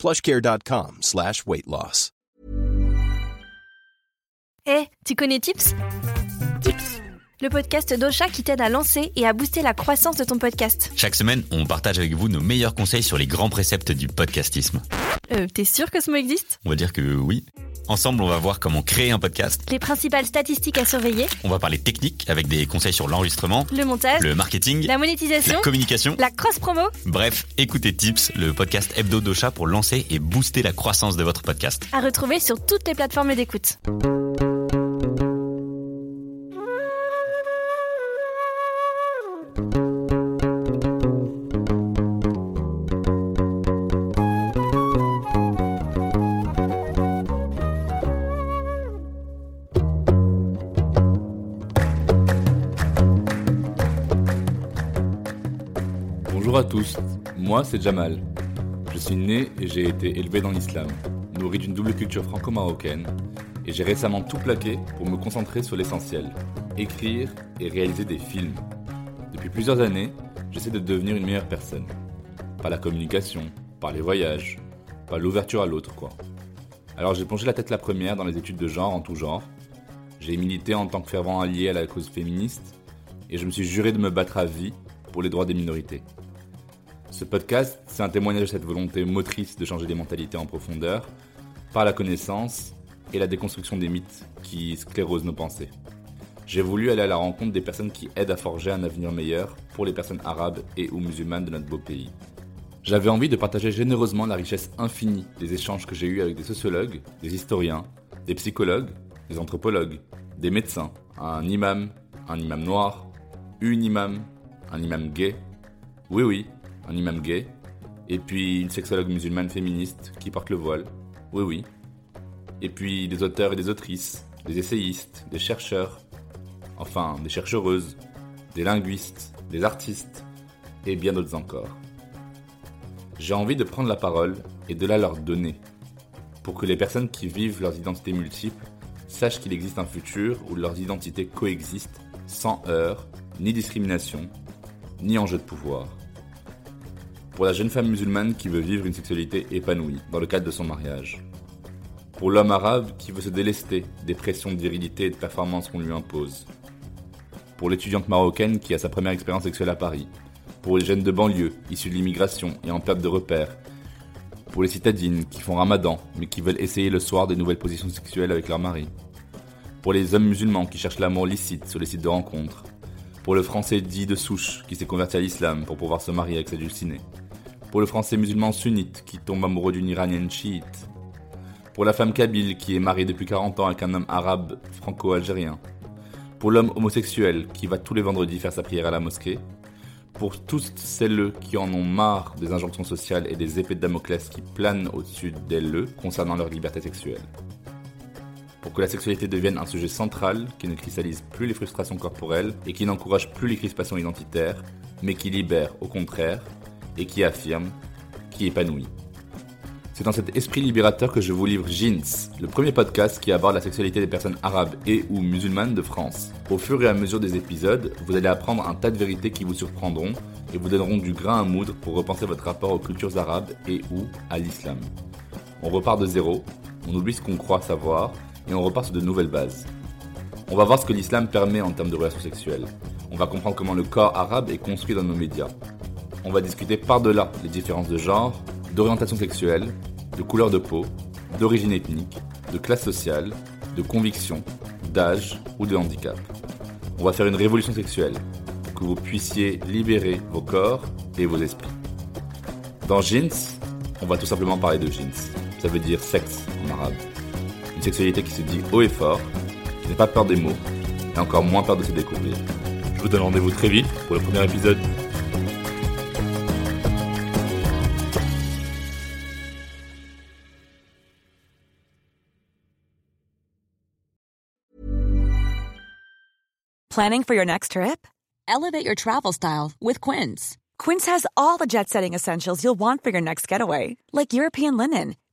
plushcare.com slash weight loss. Eh, tu connais Tips? Tips le podcast d'Ocha qui t'aide à lancer et à booster la croissance de ton podcast. Chaque semaine, on partage avec vous nos meilleurs conseils sur les grands préceptes du podcastisme. Euh, t'es sûr que ce mot existe? On va dire que oui. Ensemble, on va voir comment créer un podcast, Les principales statistiques à surveiller, on va parler technique avec des conseils sur l'enregistrement, le montage, le marketing, la monétisation, la communication. la cross-promo. Bref, écoutez Tips, le podcast hebdo d'Ocha pour lancer et booster la croissance de votre podcast. À retrouver sur toutes les plateformes d'écoute. Bonjour à tous, moi c'est Jamal. Je suis né et j'ai été élevé dans l'islam, nourri d'une double culture franco-marocaine, et j'ai récemment tout plaqué pour me concentrer sur l'essentiel, écrire et réaliser des films. Depuis plusieurs années, j'essaie de devenir une meilleure personne. Par la communication, par les voyages, par l'ouverture à l'autre quoi. Alors j'ai plongé la tête la première dans les études de genre en tout genre. J'ai milité en tant que fervent allié à la cause féministe, et je me suis juré de me battre à vie pour les droits des minorités. Ce podcast, c'est un témoignage de cette volonté motrice de changer les mentalités en profondeur, par la connaissance et la déconstruction des mythes qui sclérosent nos pensées. J'ai voulu aller à la rencontre des personnes qui aident à forger un avenir meilleur pour les personnes arabes et ou musulmanes de notre beau pays. J'avais envie de partager généreusement la richesse infinie des échanges que j'ai eus avec des sociologues, des historiens, des psychologues, des anthropologues, des médecins, un imam, un imam noir, une imam, un imam gay, oui oui, un imam gay, et puis une sexologue musulmane féministe qui porte le voile, oui oui, et puis des auteurs et des autrices, des essayistes, des chercheurs, enfin des chercheuses, des linguistes, des artistes, et bien d'autres encore. J'ai envie de prendre la parole et de la leur donner, pour que les personnes qui vivent leurs identités multiples sachent qu'il existe un futur où leurs identités coexistent sans heurts, ni discrimination, ni enjeu de pouvoir. Pour la jeune femme musulmane qui veut vivre une sexualité épanouie dans le cadre de son mariage. Pour l'homme arabe qui veut se délester des pressions de virilité et de performance qu'on lui impose. Pour l'étudiante marocaine qui a sa première expérience sexuelle à Paris. Pour les jeunes de banlieue issus de l'immigration et en perte de repères. Pour les citadines qui font ramadan mais qui veulent essayer le soir des nouvelles positions sexuelles avec leur mari. Pour les hommes musulmans qui cherchent l'amour licite sur les sites de rencontres. Pour le français dit de souche qui s'est converti à l'islam pour pouvoir se marier avec sa dulcinée. Pour le français musulman sunnite qui tombe amoureux d'une iranienne chiite. Pour la femme kabyle qui est mariée depuis 40 ans avec un homme arabe franco-algérien. Pour l'homme homosexuel qui va tous les vendredis faire sa prière à la mosquée. Pour tous celles qui en ont marre des injonctions sociales et des épées de Damoclès qui planent au-dessus d'elles concernant leur liberté sexuelle que la sexualité devienne un sujet central qui ne cristallise plus les frustrations corporelles et qui n'encourage plus les crispations identitaires, mais qui libère au contraire et qui affirme, qui épanouit. C'est dans cet esprit libérateur que je vous livre Jeans, le premier podcast qui aborde la sexualité des personnes arabes et ou musulmanes de France. Au fur et à mesure des épisodes, vous allez apprendre un tas de vérités qui vous surprendront et vous donneront du grain à moudre pour repenser votre rapport aux cultures arabes et ou à l'islam. On repart de zéro, on oublie ce qu'on croit savoir et on repart sur de nouvelles bases. On va voir ce que l'islam permet en termes de relations sexuelles. On va comprendre comment le corps arabe est construit dans nos médias. On va discuter par-delà les différences de genre, d'orientation sexuelle, de couleur de peau, d'origine ethnique, de classe sociale, de conviction, d'âge ou de handicap. On va faire une révolution sexuelle que vous puissiez libérer vos corps et vos esprits. Dans Jeans, on va tout simplement parler de jeans. Ça veut dire sexe en arabe. Une sexualité qui se dit haut et fort, qui n'a pas peur des mots, et encore moins peur de se découvrir. Je vous donne rendez-vous très vite pour le premier épisode. Planning for your next trip? Elevate your travel style with Quince. Quince has all the jet setting essentials you'll want for your next getaway, like European linen